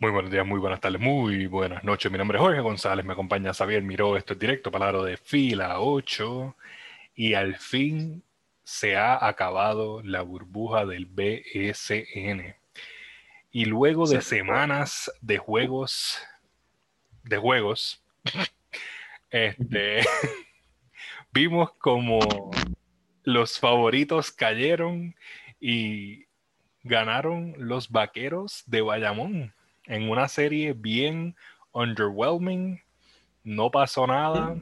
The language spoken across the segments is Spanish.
Muy buenos días, muy buenas tardes, muy buenas noches. Mi nombre es Jorge González, me acompaña Xavier Miró. Esto es directo, palabra de fila 8. Y al fin se ha acabado la burbuja del BSN. Y luego de semanas de juegos, de juegos, este, vimos como los favoritos cayeron y ganaron los vaqueros de Bayamón en una serie bien underwhelming. No pasó nada.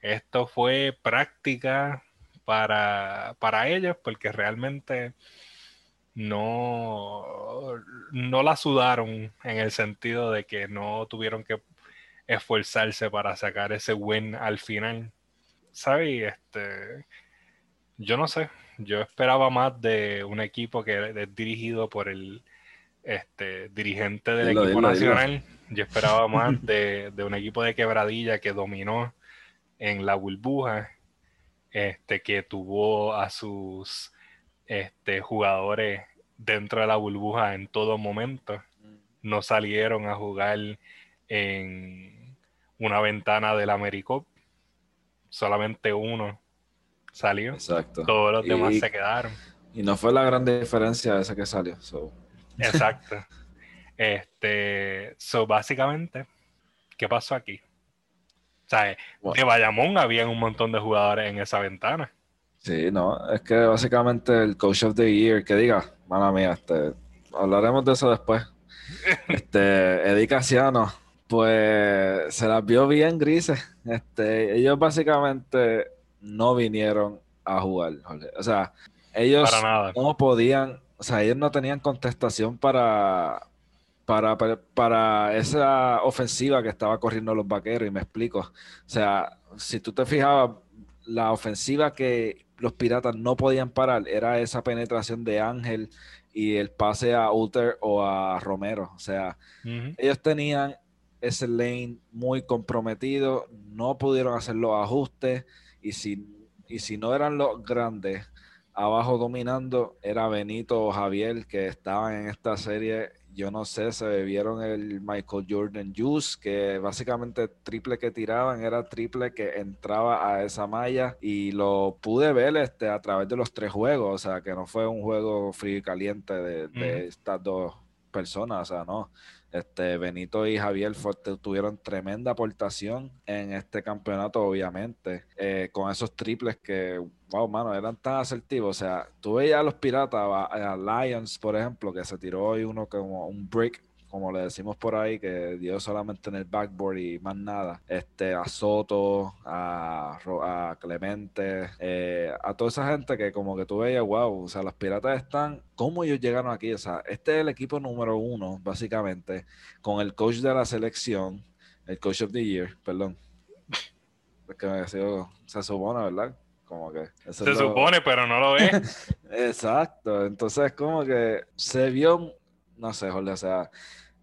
Esto fue práctica para, para ellos porque realmente no, no la sudaron en el sentido de que no tuvieron que esforzarse para sacar ese win al final. ¿Sabes? Este, yo no sé, yo esperaba más de un equipo que es dirigido por el este, dirigente del equipo nacional. Yo esperaba más de, un equipo de quebradilla que dominó en la burbuja, este, que tuvo a sus este, jugadores dentro de la burbuja en todo momento. No salieron a jugar en una ventana del Americop. Solamente uno salió. Exacto. Todos los demás se quedaron. Y no fue la gran diferencia esa que salió. Exacto. Este, so básicamente, ¿qué pasó aquí? O sea, de Bayamón había un montón de jugadores en esa ventana. Sí, no, es que básicamente el coach of the year, que diga, mala mía, este, hablaremos de eso después. Este, Eddie Casiano, pues se las vio bien grises. Este, ellos básicamente no vinieron a jugar, O sea, ellos no podían o sea, ellos no tenían contestación para, para, para, esa ofensiva que estaba corriendo los vaqueros, y me explico. O sea, si tú te fijabas, la ofensiva que los piratas no podían parar era esa penetración de Ángel y el pase a Uter o a Romero. O sea, ellos tenían ese lane muy comprometido, no pudieron hacer los ajustes y si, y si no eran los grandes abajo dominando era Benito o Javier, que estaban en esta serie. Yo no sé, se bebieron el Michael Jordan Juice, que básicamente triple que tiraban era triple que entraba a esa malla y lo pude ver este, a través de los tres juegos, o sea, que no fue un juego frío y caliente de, estas dos personas, o sea, no. Este, Benito y Javier tuvieron tremenda aportación en este campeonato, obviamente, eh, con esos triples que, wow, mano, eran tan asertivos. O sea, tú veías a los Piratas, a, Lions, por ejemplo, que se tiró hoy uno como un brick como le decimos por ahí, que dio solamente en el backboard y más nada. Este, a Soto, a, Clemente, eh, a toda esa gente que como que tú veías, wow, o sea, los piratas están, ¿cómo ellos llegaron aquí? O sea, este es el equipo número uno, básicamente, con el coach de la selección, el coach of the year, perdón. Es que me se supone, ¿verdad? Como que se supone, pero no lo es. Exacto. Entonces, como que se vio, no sé, Jorge, o sea,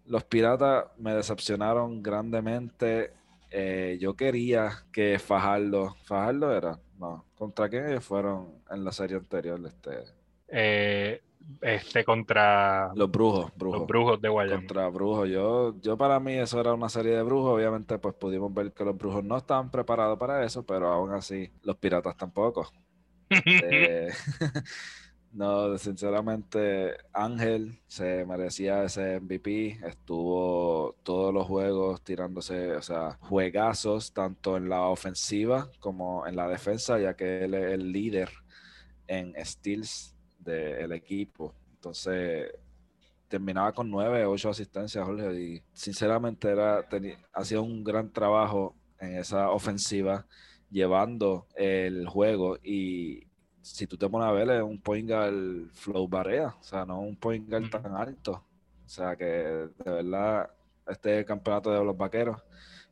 los Piratas me decepcionaron grandemente. Eh, yo quería que Fajardo, Fajardo era, no, ¿contra quién ellos fueron en la serie anterior? Este, eh, este contra los brujos, brujos, los brujos de Guayama. Contra brujos. Yo, yo para mí eso era una serie de brujos. Obviamente, pues pudimos ver que los brujos no estaban preparados para eso, pero aún así los piratas tampoco. Este, no, sinceramente, Ángel se merecía ese MVP. Estuvo todos los juegos tirándose, o sea, juegazos, tanto en la ofensiva como en la defensa, ya que él es el líder en steals del equipo. Entonces, terminaba con nueve, ocho asistencias, Jorge, y sinceramente era, hacía un gran trabajo en esa ofensiva, llevando el juego y si tú te pones a ver, es un point guard flow barea, o sea, no un point guard tan alto. O sea que de verdad, este campeonato de los vaqueros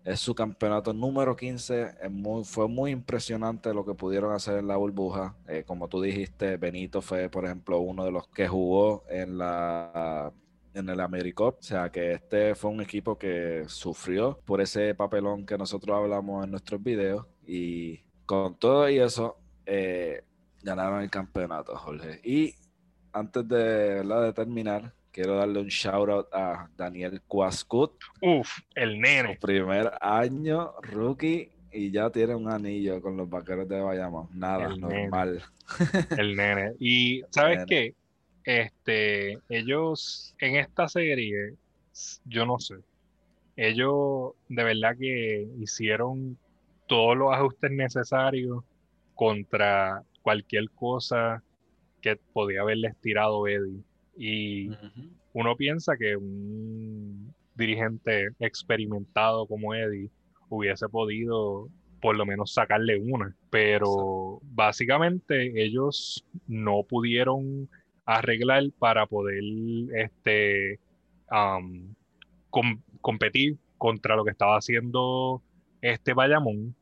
es su campeonato número 15. Es muy, fue muy impresionante lo que pudieron hacer en la burbuja. Eh, como tú dijiste, Benito fue, por ejemplo, uno de los que jugó en la en el AmeriCup. O sea que este fue un equipo que sufrió por ese papelón que nosotros hablamos en nuestros videos. Y con todo y eso, eh, ganaron el campeonato, Jorge. Y antes de terminar, quiero darle un shout out a Daniel Cuascut. Uf, el nene. Su primer año rookie y ya tiene un anillo con los vaqueros de Bayamón. Nada, normal. El nene. Y ¿sabes qué? Este, ellos en esta serie, yo no sé. Ellos de verdad que hicieron todos los ajustes necesarios contra cualquier cosa que podía haberle tirado Eddie. Y uno piensa que un dirigente experimentado como Eddie hubiese podido por lo menos sacarle una, pero básicamente ellos no pudieron arreglar para poder este, competir contra lo que estaba haciendo este Bayamón.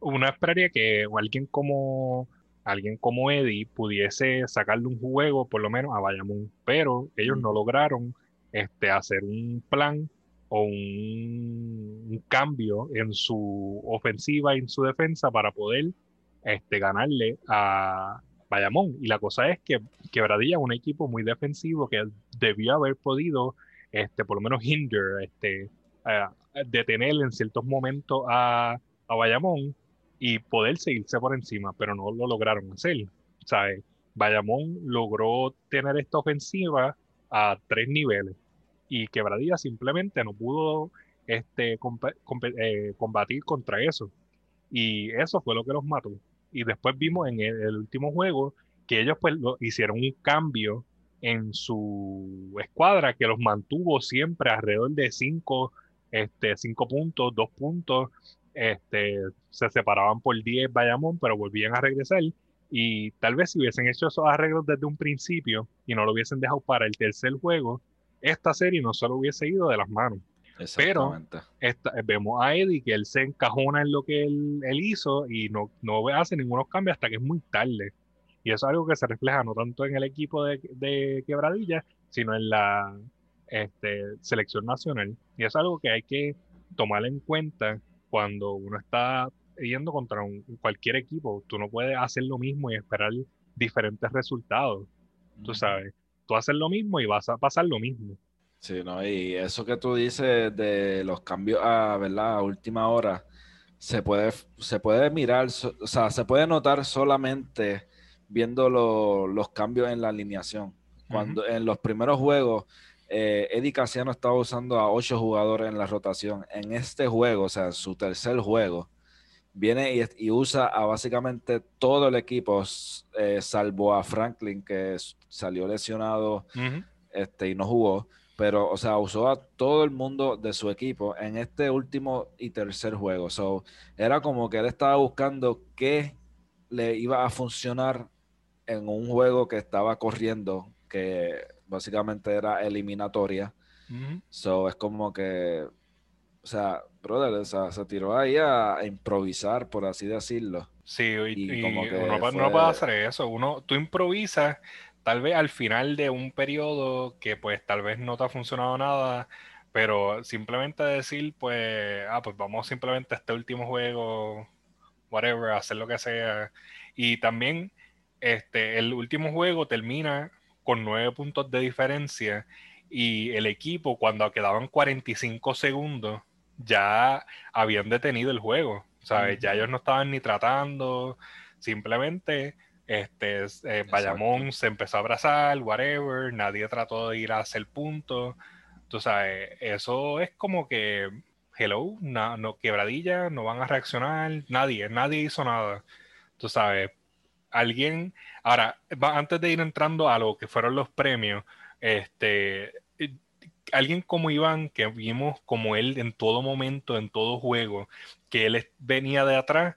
Una esperaría que alguien como alguien como Eddie pudiese sacarle un juego por lo menos a Bayamón, pero ellos no lograron este, hacer un plan o un, cambio en su ofensiva y en su defensa para poder este, ganarle a Bayamón. Y la cosa es que Quebradilla es un equipo muy defensivo que debió haber podido, este, por lo menos, hinder, este, detener en ciertos momentos a, a Bayamón y poder seguirse por encima, pero no lo lograron hacer. ¿sabes? Bayamón logró tener esta ofensiva a tres niveles y Quebradilla simplemente no pudo este, eh, combatir contra eso. Y eso fue lo que los mató. Y después vimos en el, último juego que ellos pues hicieron un cambio en su escuadra que los mantuvo siempre alrededor de cinco, este, cinco puntos, dos puntos, este, se separaban por 10 Bayamón, pero volvían a regresar. Y tal vez si hubiesen hecho esos arreglos desde un principio y no lo hubiesen dejado para el tercer juego, esta serie no solo hubiese ido de las manos. Pero vemos a Eddie que él se encajona en lo que él, hizo y no, no hace ningunos cambios hasta que es muy tarde. Y eso es algo que se refleja no tanto en el equipo de, de Quebradilla, sino en la este, selección nacional. Y eso es algo que hay que tomar en cuenta cuando uno está yendo contra cualquier equipo, tú no puedes hacer lo mismo y esperar diferentes resultados. Tú sabes, tú haces lo mismo y vas a pasar lo mismo. Sí, no, y eso que tú dices de los cambios a, ¿verdad? a última hora, se puede, se puede mirar, o sea, se puede notar solamente viendo los cambios en la alineación. Cuando en los primeros juegos eh, Eddie Casiano estaba usando a ocho jugadores en la rotación. En este juego, o sea, su tercer juego, viene y, usa a básicamente todo el equipo, eh, salvo a Franklin, que salió lesionado este, y no jugó. Pero, o sea, usó a todo el mundo de su equipo en este último y tercer juego. So, era como que él estaba buscando qué le iba a funcionar en un juego que estaba corriendo, que básicamente era eliminatoria. So es como que, o sea, brother, se tiró ahí a, improvisar, por así decirlo. Sí, y, como que uno no puede hacer eso. Uno, tú improvisas, tal vez al final de un periodo que pues tal vez no te ha funcionado nada, pero simplemente decir, pues, ah, pues vamos simplemente a este último juego, whatever, hacer lo que sea. Y también, este, el último juego termina con nueve puntos de diferencia y el equipo cuando quedaban 45 segundos ya habían detenido el juego. ¿sabes? Ya ellos no estaban ni tratando, simplemente este, eh, Bayamón se empezó a abrazar, whatever, nadie trató de ir a hacer punto. Tú sabes, eso es como que, hello, no, quebradilla, no van a reaccionar, nadie, nadie hizo nada. Tú sabes, alguien, ahora, antes de ir entrando a lo que fueron los premios, este, eh, alguien como Iván, que vimos como él en todo momento, en todo juego, que él venía de atrás,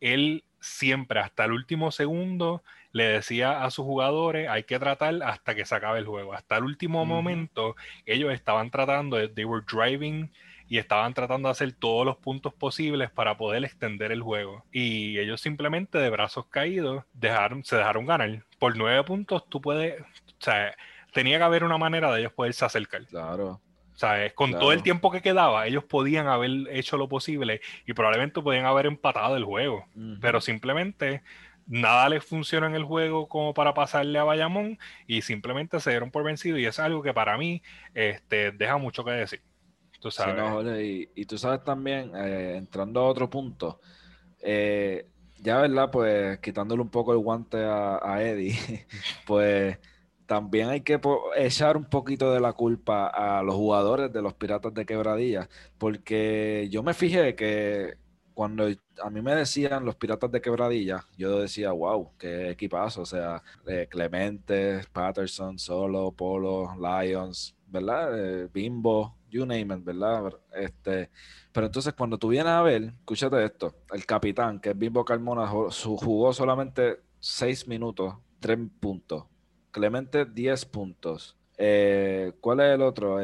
él siempre, hasta el último segundo, le decía a sus jugadores, hay que tratar hasta que se acabe el juego. Hasta el último momento, ellos estaban tratando, they were driving y estaban tratando de hacer todos los puntos posibles para poder extender el juego. Y ellos simplemente de brazos caídos dejaron, se dejaron ganar. Por nueve puntos tú puedes, o sea, tenía que haber una manera de ellos poderse acercar. Claro. ¿Sabes? Con todo el tiempo que quedaba, ellos podían haber hecho lo posible y probablemente podían haber empatado el juego. Pero simplemente nada les funciona en el juego como para pasarle a Bayamón y simplemente se dieron por vencido y es algo que para mí este, deja mucho que decir. Tú sabes. y, tú sabes también, eh, entrando a otro punto, eh, ya verdad, pues quitándole un poco el guante a, a Eddie, pues también hay que echar un poquito de la culpa a los jugadores de los Piratas de Quebradilla, porque yo me fijé que cuando a mí me decían los Piratas de Quebradilla, yo decía, wow, qué equipazo, o sea, eh, Clemente, Patterson, Solo, Polo, Lions, ¿verdad? Eh, Bimbo, you name it, ¿verdad? Este, pero entonces cuando tú vienes a ver, escúchate esto, el capitán, que es Bimbo Carmona, jugó solamente seis minutos, tres puntos. Clemente, 10 puntos. Eh, ¿Cuál es el otro?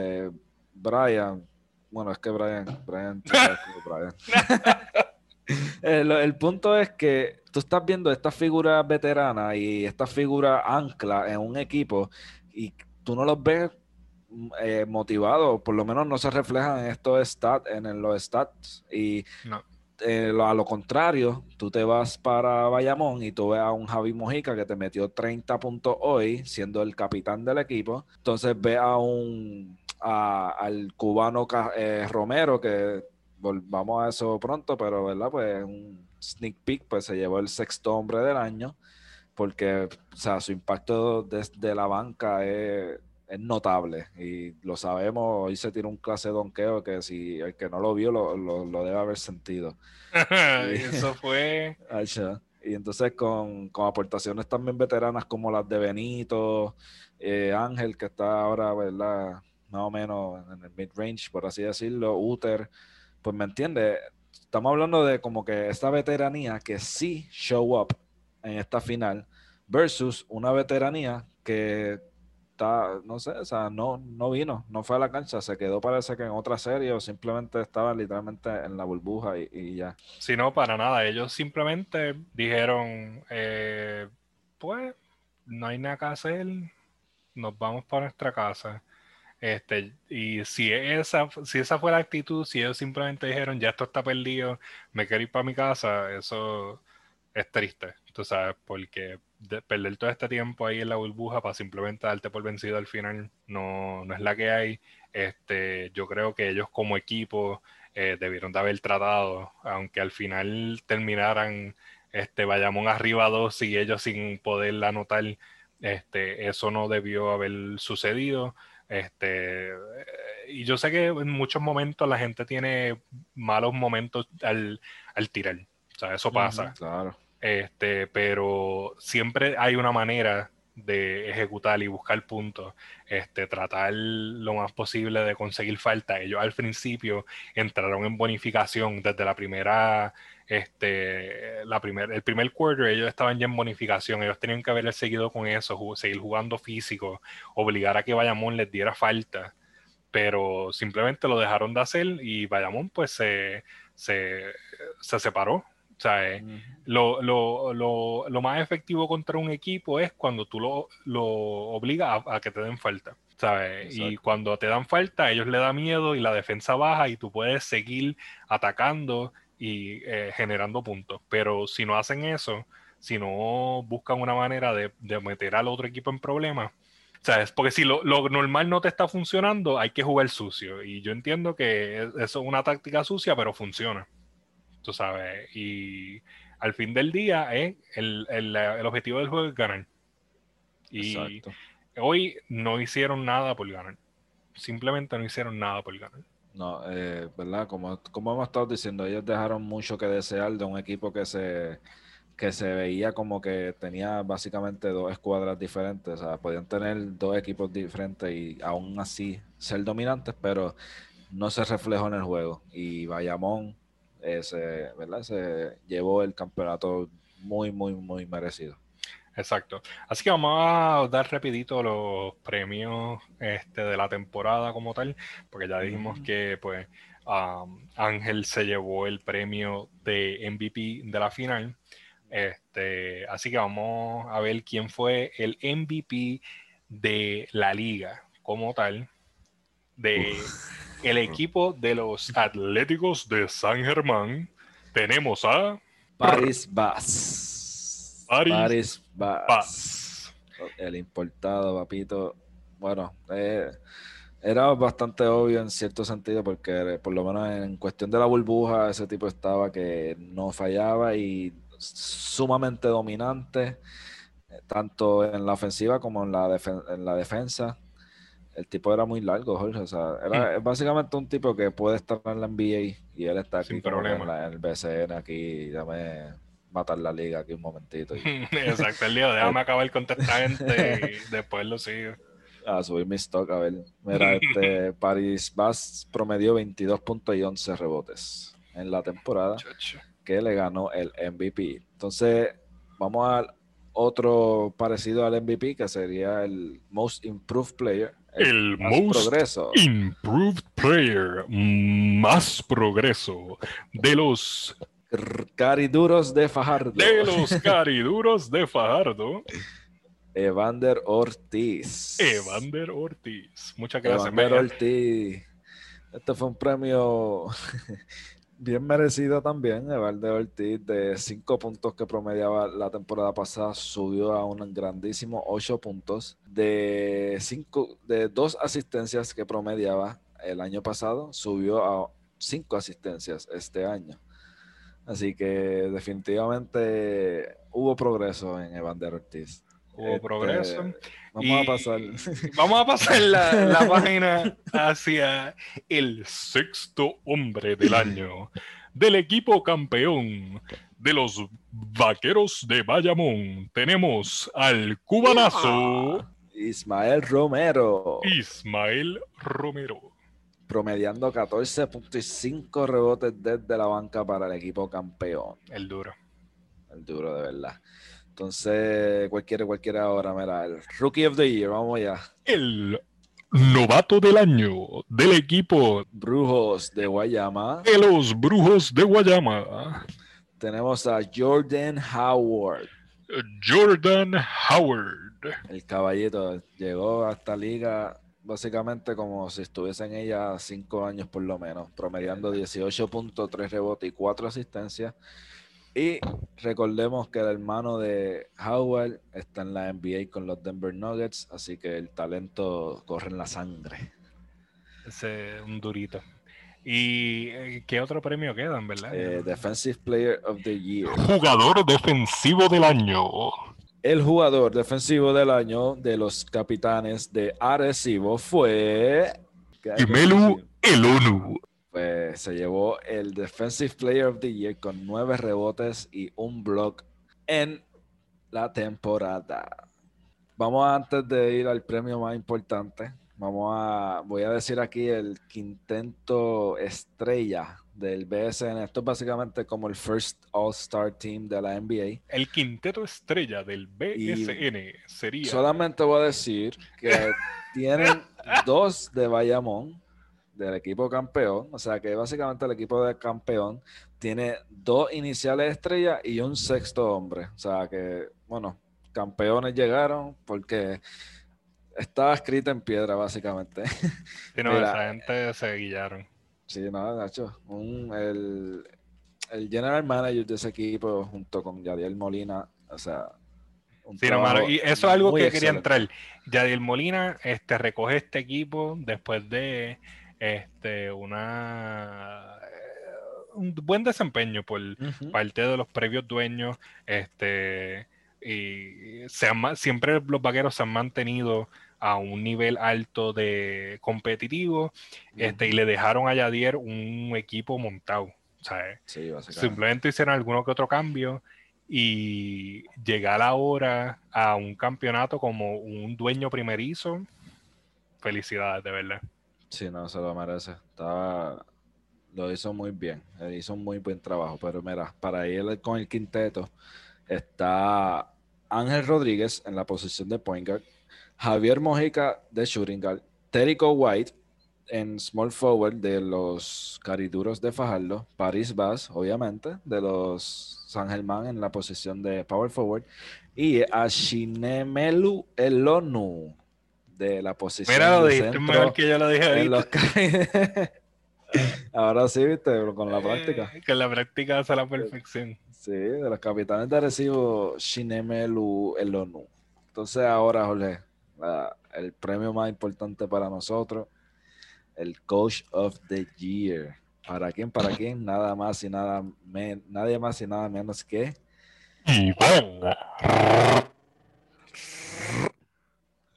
Brian. Bueno, es que Brian, Brian, Brian. el, punto es que tú estás viendo esta figura veterana y esta figura ancla en un equipo y tú no los ves eh, motivados, por lo menos no se reflejan en estos stats, en los stats. Y eh, a lo contrario, tú te vas para Bayamón y tú ves a un Javi Mojica que te metió 30 puntos hoy, siendo el capitán del equipo. Entonces ve a un al cubano eh, Romero que volvamos a eso pronto, pero verdad, pues un sneak peek, pues se llevó el sexto hombre del año, porque, o sea, su impacto desde la banca es, notable y lo sabemos. Hoy se tiró un clase de donqueo que si el que no lo vio lo, lo, debe haber sentido. y eso fue. Y entonces con, con, aportaciones también veteranas como las de Benito, eh, Ángel, que está ahora, ¿verdad? Más o menos en el mid-range, por así decirlo, Uter pues me entiende, estamos hablando de como que esta veteranía que sí show up en esta final versus una veteranía que no sé, o sea, no, no vino, no fue a la cancha, se quedó parece que en otra serie o simplemente estaba literalmente en la burbuja y, ya. Sí, no, para nada, ellos simplemente dijeron, eh, pues no hay nada que hacer, nos vamos para nuestra casa. Este, y si esa, si esa fue la actitud, si ellos simplemente dijeron, ya esto está perdido, me quiero ir para mi casa, eso es triste, tú sabes, porque perder todo este tiempo ahí en la burbuja para simplemente darte por vencido al final no, no es la que hay. Este, yo creo que ellos como equipo eh, debieron de haber tratado, aunque al final terminaran este, Bayamón arriba dos y ellos sin poder anotar, este, eso no debió haber sucedido. Este, y yo sé que en muchos momentos la gente tiene malos momentos al, tirar. O sea, eso pasa. claro. Este, pero siempre hay una manera de ejecutar y buscar puntos, este, tratar lo más posible de conseguir falta. Ellos al principio entraron en bonificación desde la primera este, la primer, el primer quarter ellos estaban ya en bonificación, ellos tenían que haber seguido con eso, seguir jugando físico, obligar a que Bayamón les diera falta, pero simplemente lo dejaron de hacer y Bayamón pues se, se, separó. Sea, lo, lo, lo, lo, más efectivo contra un equipo es cuando tú lo, lo obligas a, que te den falta. ¿sabes? Y cuando te dan falta, ellos le da miedo y la defensa baja y tú puedes seguir atacando y eh, generando puntos. Pero si no hacen eso, si no buscan una manera de, meter al otro equipo en problemas, ¿sabes? Porque si lo, normal no te está funcionando, hay que jugar sucio. Y yo entiendo que eso es una táctica sucia, pero funciona. Tú sabes. Y al fin del día, eh, el, el, objetivo del juego es ganar. Y hoy no hicieron nada por ganar. Simplemente no hicieron nada por ganar. No, eh, ¿verdad? Como, como hemos estado diciendo, ellos dejaron mucho que desear de un equipo que se, que se veía como que tenía básicamente dos escuadras diferentes. O sea, podían tener dos equipos diferentes y aún así ser dominantes, pero no se reflejó en el juego. Y Bayamón ese, ¿verdad? se llevó el campeonato muy, muy, muy merecido. Exacto. Así que vamos a dar rapidito los premios este, de la temporada como tal, porque ya dijimos que pues Ángel se llevó el premio de MVP de la final. Este, así que vamos a ver quién fue el MVP de la liga como tal, de el equipo de los Atléticos de San Germán. Tenemos a Paris Bass. Paris, Bass. El importado, papito. Bueno, eh, era bastante obvio en cierto sentido porque por lo menos en cuestión de la burbuja ese tipo estaba que no fallaba y sumamente dominante eh, tanto en la ofensiva como en la, en la defensa. El tipo era muy largo, Jorge. O sea, era hmm. básicamente un tipo que puede estar en la NBA y él está aquí en, el BCN aquí. Dame matar la liga aquí un momentito. Exacto, el lío. Déjame acabar con esta gente y después lo sigo a subir mi stock. A ver, mira, este Paris Bass promedió 22 puntos y 11 rebotes en la temporada que le ganó el MVP. Entonces, vamos a otro parecido al MVP que sería el Most Improved Player. El, Most progreso. Improved Player, más progreso de los cariduros de Fajardo. De los cariduros de Fajardo. Evander Ortiz. Evander Ortiz. Muchas gracias. Evander Ortiz. Este fue un premio bien merecido también. Evander Ortiz, de cinco puntos que promediaba la temporada pasada, subió a un grandísimo ocho puntos. De, cinco, de dos asistencias que promediaba el año pasado, subió a cinco asistencias este año. Así que definitivamente hubo progreso en Evander Ortiz. Hubo este, progreso. Vamos a pasar. Vamos a pasar la, página hacia el sexto hombre del año del equipo campeón de los vaqueros de Bayamón. Tenemos al cubanazo Ismael Romero. Ismael Romero. Promediando 14.5 rebotes desde la banca para el equipo campeón. El duro. El duro, de verdad. Entonces, cualquiera, cualquiera ahora, mira, el Rookie of the Year, vamos allá. El novato del año del equipo Brujos de Guayama. De los Brujos de Guayama. Tenemos a Jordan Howard. Jordan Howard. El caballito llegó a esta liga básicamente como si estuviese en ella cinco años por lo menos, promediando 18.3 rebotes y 4 asistencias y recordemos que el hermano de Howard está en la NBA con los Denver Nuggets, así que el talento corre en la sangre. Ese un durito. ¿Y eh, qué otro premio quedan, verdad? Eh, Defensive Player of the Year. Jugador defensivo del año. El jugador defensivo del año de los capitanes de Arecibo fue. Imelu Elonu pues se llevó el Defensive Player of the Year con nueve rebotes y un block en la temporada. Vamos antes de ir al premio más importante, vamos a, voy a decir aquí el quinteto estrella del BSN. Esto es básicamente como el First All-Star Team de la NBA. El quinteto estrella del BSN sería. Solamente voy a decir que tienen dos de Bayamón, del equipo campeón, o sea que básicamente el equipo de campeón tiene dos iniciales estrellas y un sexto hombre. O sea que, bueno, campeones llegaron porque estaba escrita en piedra, básicamente. Sí, no, esa gente se guillaron. Sí, no, Nacho. el, el general manager de ese equipo, junto con Yadiel Molina, o sea. sí, no, y eso es algo que quería entrar. Yadiel Molina este, recoge este equipo después de este, una eh, un buen desempeño por parte de los previos dueños. Este, y se siempre los vaqueros se han mantenido a un nivel alto de competitivo este, y le dejaron a Yadier un equipo montado. simplemente hicieron alguno que otro cambio y llegar ahora a un campeonato como un dueño primerizo, felicidades, de verdad. Sí, no, se lo merece. Estaba, lo hizo muy bien. hizo un muy buen trabajo. Pero mira, para ir con el quinteto está Ángel Rodríguez en la posición de point guard, Javier Mojica de shooting guard, Terico White en small forward de los cariduros de Fajardo, Paris Bass, obviamente, de los San Germán en la posición de power forward, y Ashinemelu Elonu de la posición. Mira, lo dijiste mejor que yo lo dije los, Ahora sí, viste, con la práctica. Eh, que la práctica hace la perfección. Sí, de los capitanes de recibo, Shinemelu Elonu. Entonces ahora, Jorge, el premio más importante para nosotros, el Coach of the Year. ¿Para quién? ¿Para quién? Nada más y nada menos, nadie más y nada menos que Iván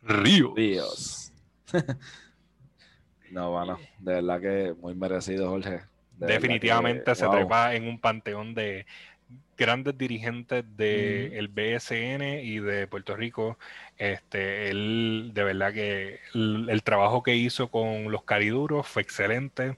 Ríos. Ríos. no, bueno, de verdad que muy merecido, Jorge. Definitivamente se trepa en un panteón de grandes dirigentes del BSN y de Puerto Rico. Este, él, de verdad que el, trabajo que hizo con los cariduros fue excelente.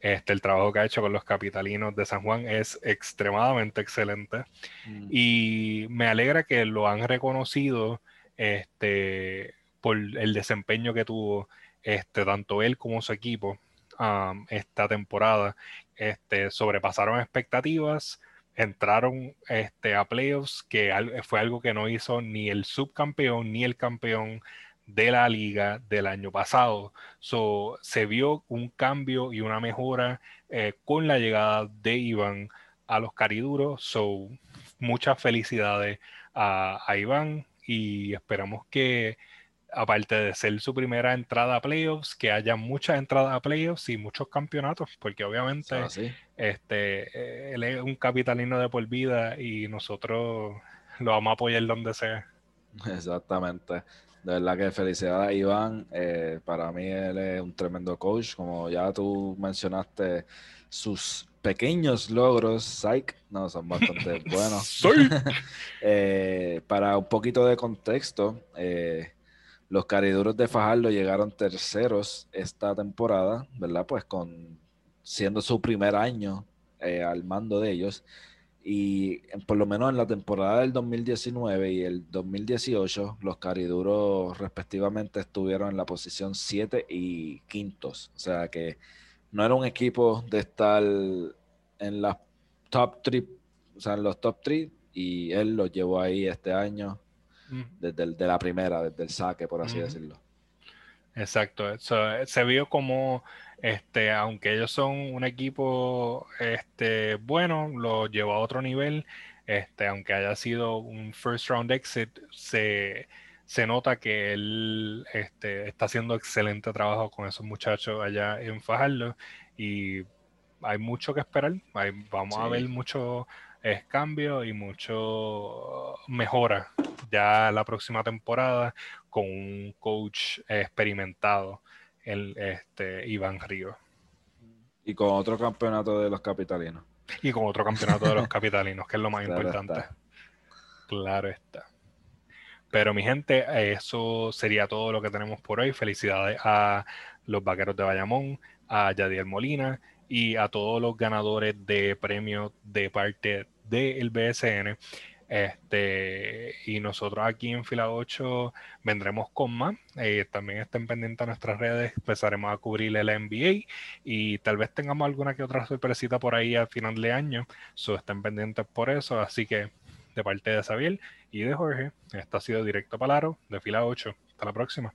Este, el trabajo que ha hecho con los capitalinos de San Juan es extremadamente excelente. Mm. Y me alegra que lo han reconocido este, por el desempeño que tuvo este, tanto él como su equipo um, esta temporada. Este, sobrepasaron expectativas entraron este, a playoffs, que fue algo que no hizo ni el subcampeón ni el campeón de la liga del año pasado. So, se vio un cambio y una mejora eh, con la llegada de Iván a los cariduros. So, muchas felicidades a, a Iván y esperamos que aparte de ser su primera entrada a playoffs, que haya muchas entradas a playoffs y muchos campeonatos, porque obviamente este, eh, él es un capitalino de por vida y nosotros lo vamos a apoyar donde sea. Exactamente. De verdad que felicidades Iván. Eh, para mí él es un tremendo coach. Como ya tú mencionaste, sus pequeños logros, psych, no, son bastante buenos. Eh, para un poquito de contexto, los cariduros de Fajardo llegaron terceros esta temporada, ¿verdad? Pues con siendo su primer año eh, al mando de ellos. Y por lo menos en la temporada del 2019 y el 2018, los cariduros respectivamente estuvieron en la posición 7 y quintos. O sea que no era un equipo de estar en las top 3, o sea, en los top 3, y él los llevó ahí este año desde de la primera, desde el saque, por así decirlo. Exacto, se vio como, este, aunque ellos son un equipo este, bueno, lo llevó a otro nivel, este, aunque haya sido un first round exit, se, nota que él este, está haciendo excelente trabajo con esos muchachos allá en Fajardo y hay mucho que esperar, vamos a ver mucho es cambio y mucho mejora ya la próxima temporada con un coach experimentado, el este, Iván Río. Y con otro campeonato de los capitalinos. Y con otro campeonato de los capitalinos, que es lo más importante. Claro está. Pero mi gente, eso sería todo lo que tenemos por hoy. Felicidades a los vaqueros de Bayamón, a Yadiel Molina y a todos los ganadores de premios de parte del BSN. Este, y nosotros aquí en Fila 8 vendremos con más. Eh, también estén pendientes nuestras redes, empezaremos a cubrir el NBA y tal vez tengamos alguna que otra sorpresita por ahí al final de año. So, estén pendientes por eso. Así que de parte de Xavier y de Jorge, esto ha sido Directo Palaro de Fila 8. Hasta la próxima.